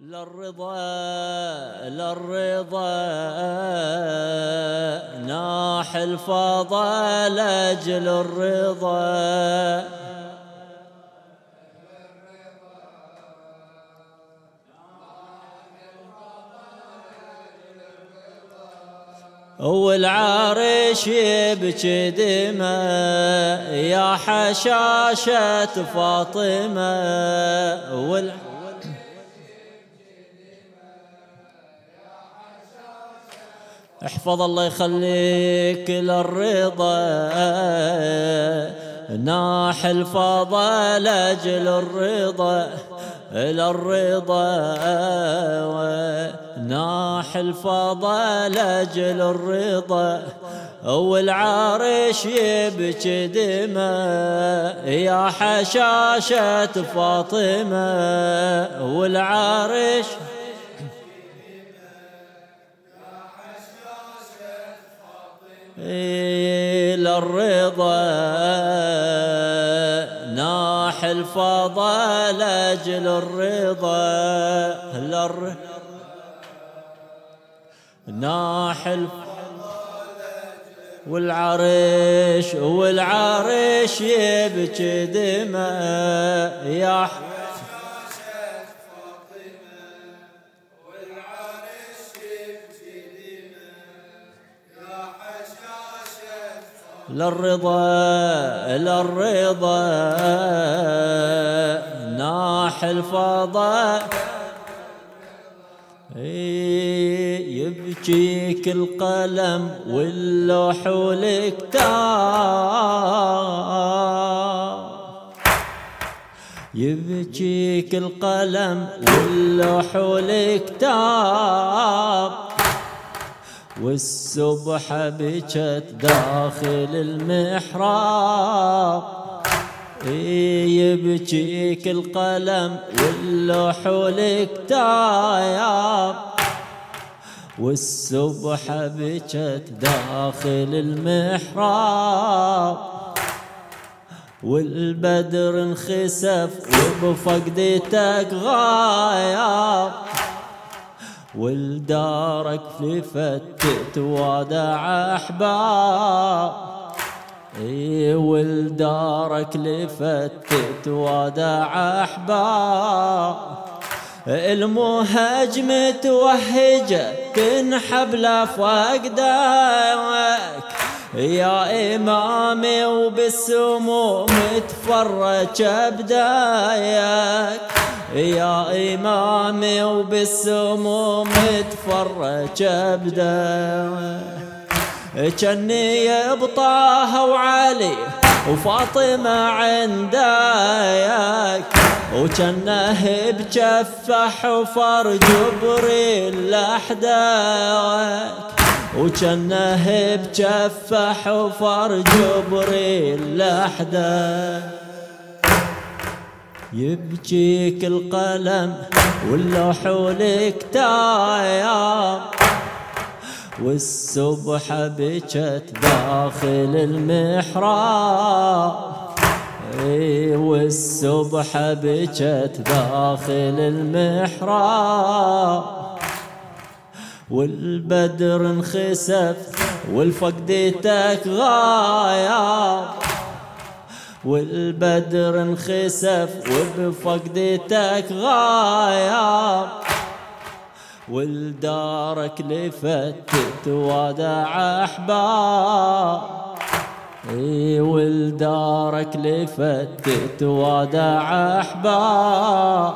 للرضا للرضا. ناح الفضل لاجل الرضا. والعرش يبكي دمه يا حشاشة فاطمة. والعرش احفظ الله يخليك للرضا ناح الفضل أجل الرضا للرضا ناح الفضل أجل الرضا والعرش يبكي دمه يا حشاشة فاطمة والعرش إلى الرضا. ناح الفضل أجل الرضا. للر ناح الفضل والعرش والعرش يبكي دماء. يا للرضا للرضا ناح الفضاء يبكيك القلم واللوح والكتاب. يبكيك القلم واللوح والكتاب. والسبح بجت داخل المحراب. يبكيك القلم واللوح والكتاب والسبح بجت داخل المحراب. والبدر انخسف وبفقدتك غاياب ولدارك لفتت ودع أحباب. إي ولدارك لفتت ودع أحباب. المهاجم توهجه تنحب لفوق دايمك يا إمامي وبالسموم تفرج بدايك يا إمامي وبالسموم تفرج أبدا. جني بطه وعلي وفاطمة عندك. وجنه بجفح وفر جبريل لحدك وجنه بجفح وفر جبريل لحدك يبكيك القلم واللوح والكتاب والسبح بكت داخل المحراب. والسبح بكت داخل المحراب. والبدر انخسف والفقدتك غاياب. والبدر انخسف وبفقدتك غاياب والدارك لفتت ودع أحباب. إي والدارك لفتت ودع أحباب.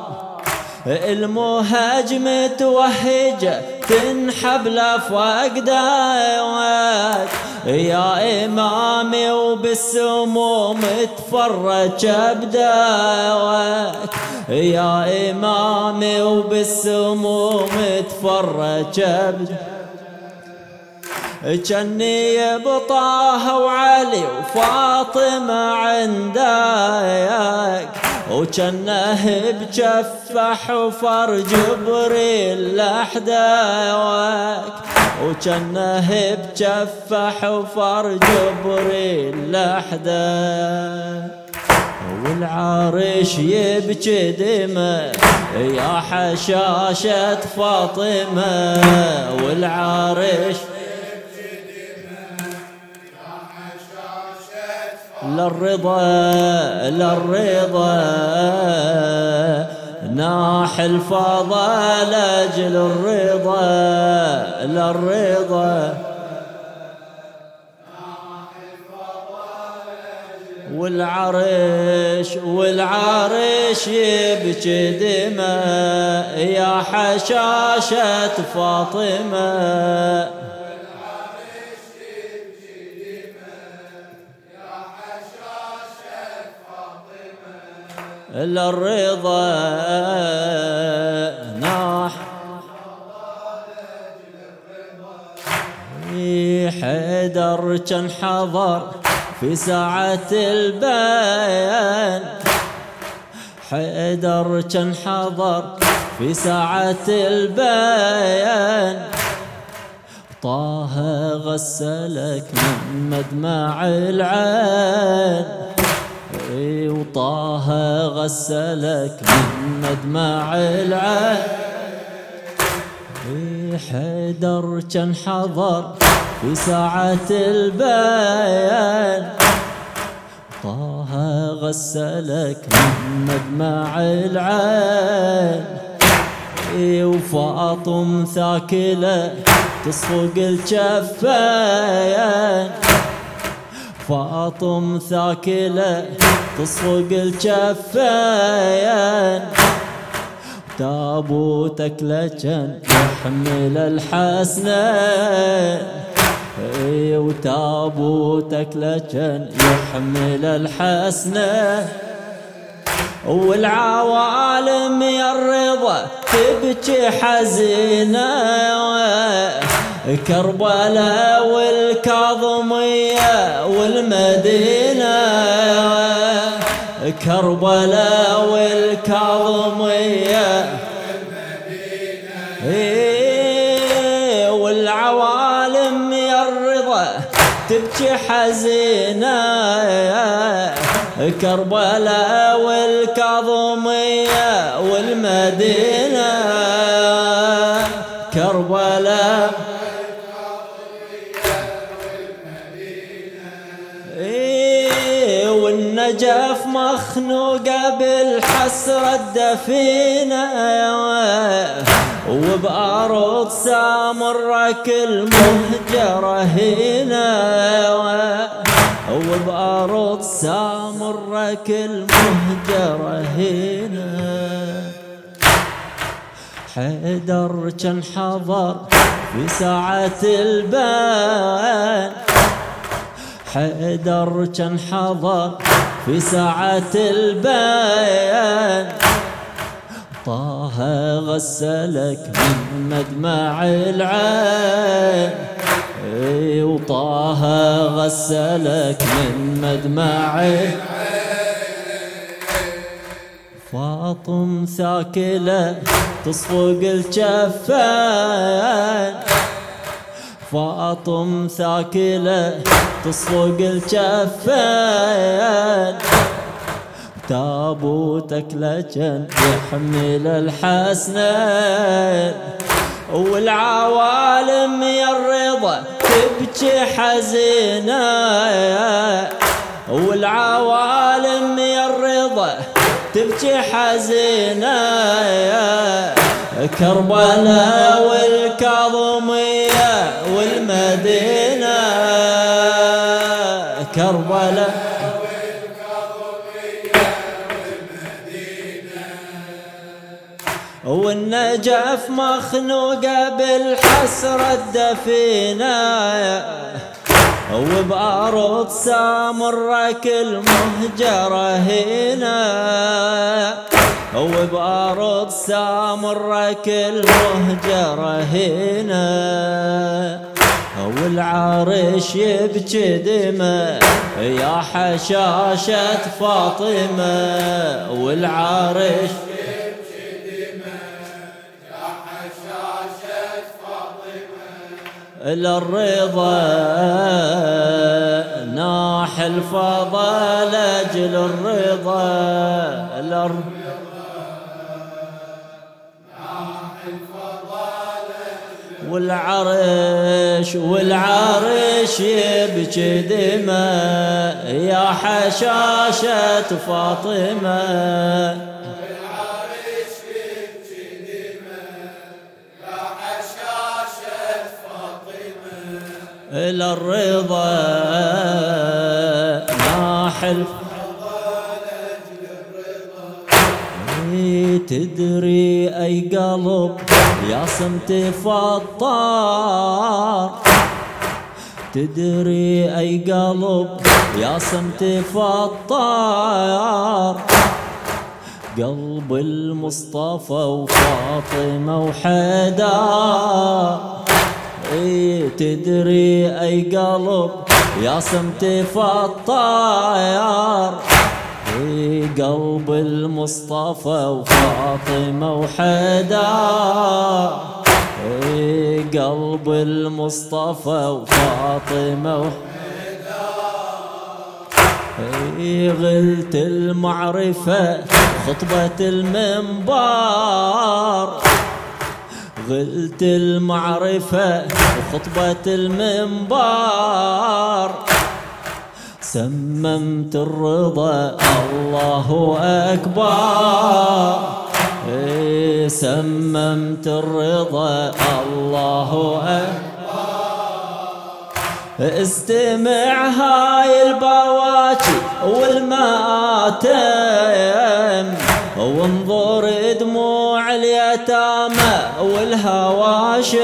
المهاجم توهجه تنحب لفوق دايوك يا إمامي وبالسموم تفرج بداوك يا إمامي وبالسموم تفرج بداوك جني بطه وعلي وفاطمة عندك. وجنه بجفح وفر جبريل لحداك وجنه بجفح وفر جبريل لحداك والعرش يبكي دمه يا حشاشة فاطمة. والعرش للرضا للرضا. ناح الفضل أجل الرضا للرضا. والعرش والعرش يبكي دماء. يا حشاشة فاطمة. للرضا ناح. حيدر كان حضر في ساعة البيان. حيدر كان حضر في ساعة البيان. طه غسلك من مدمع العين. وطه غسلك من مدمع العين. حيدر كان حضر في ساعة البيان. طه غسلك من مدمع العين. وفاطم ثاكلة تصفق الجفايان. فاطم ثاكلة تصفق الجفايان. تابوتك لجن يحمل الحسنين وتابوتك لجن يحمل الحسنة والعوالم يا الرضا تبكي حزينة. كربلاء والكاظمية والمدينة. كربلاء والكاظمية. إيه والعوالم يا الرضا تبكي حزينة. كربلاء والكاظمية والمدينة. كربلاء النجف مخنوقة بالحسرة الدفينة. وبأرض سامرة كل مهجرة هنا. وبأرض سامرة كل مهجرة هنا. حيدر كان حضر في ساعة البان حيدر كان حضر في ساعة البيان. طه غسلك من مدمع العين. وطه غسلك من مدمع فاطم ثاكلة تصفق الجفان. فاطم ثاكلة تصفق الجفان. تابوتك لجن يحمل الحسنين والعوالم يا الرضا تبكي حزينة والعوالم يا الرضا تبكي حزينة كربلاء والكاظمية والمدينة. كربلاء والنجف مخنوقة بالحسرة الدفينة. وبأرض سامرة كل مهجرة هنا وبأرض سامرة كل مهجرة هنا والعرش يبكي دمه. يا حشاشة فاطمة والعرش للرضا ناح الفضل أجل الرضا الأرض والعرش والعرش يبكي دماء يا حشاشة فاطمة. إلى الرضا ناحل تدري أي قلب يا صمت فطار؟ تدري أي قلب يا صمت فطار؟ قلب المصطفى وفاطمة وحدار إي تدري أي قلب يا صمت اي قلب المصطفى وفاطمة وحدا اي قلب المصطفى وفاطمة وحدا اي غلت المعرفة خطبة المنبر. غلت المعرفة وخطبة المنبر. سممت الرضا الله أكبر. إيه، سممت الرضا الله أكبر. استمع هاي البواكي والمآتم وانظر دموع اليتامى والهواشم.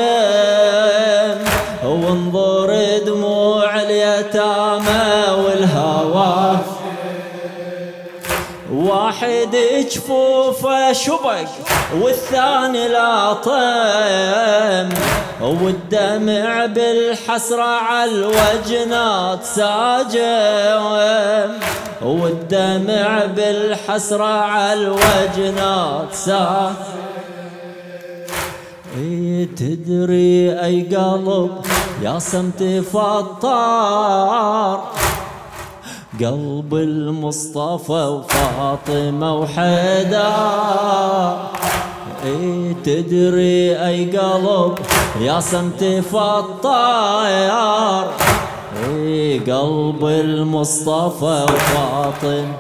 وانظر والهواشم واحد جفوفه شبك والثاني لاطم والدمع بالحسرة على الوجنات ساجم والدمع بالحسرة على الوجنات ساجم تدري أي قلب يا سمت فطار. قلب المصطفى وفاطمة وحيدار إي تدري أي قلب يا سمت فالطيار إي قلب المصطفى وفاطمة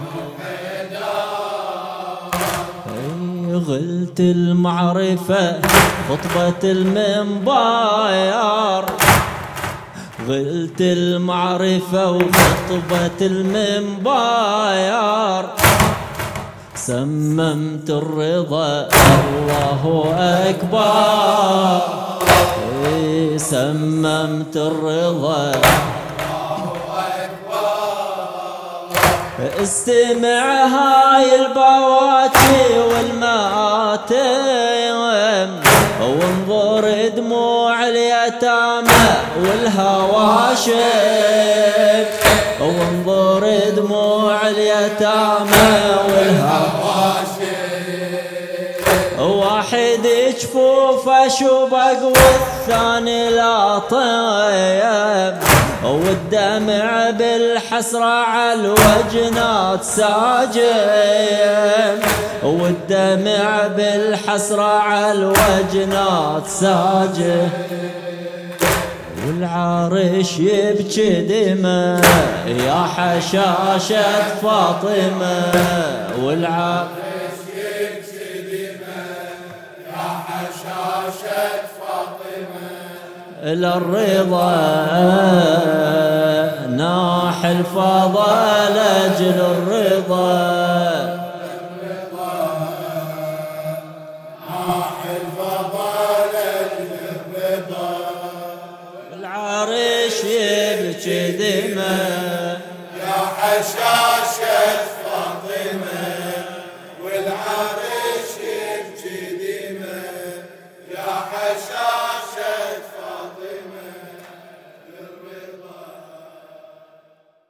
غلت المعرفة خطبة المنباير. غلت المعرفة وخطبة المنباير سممت الرضا الله أكبر. إيه، سممت الرضا. استمع هاي البواتي والماتم وانظر دموع اليتامى والهواشم وانظر دموع اليتامى والهواشم واحد جفوفه شبق والثاني لا طيب والدمع بالحسرة على الوجنات ساجم. والدمع بالحسرة على الوجنات ساجم. والعرش يبكي دمه يا حشاشة فاطمة. والعرش إلى الرضا ناح الفضل أجل الرضا.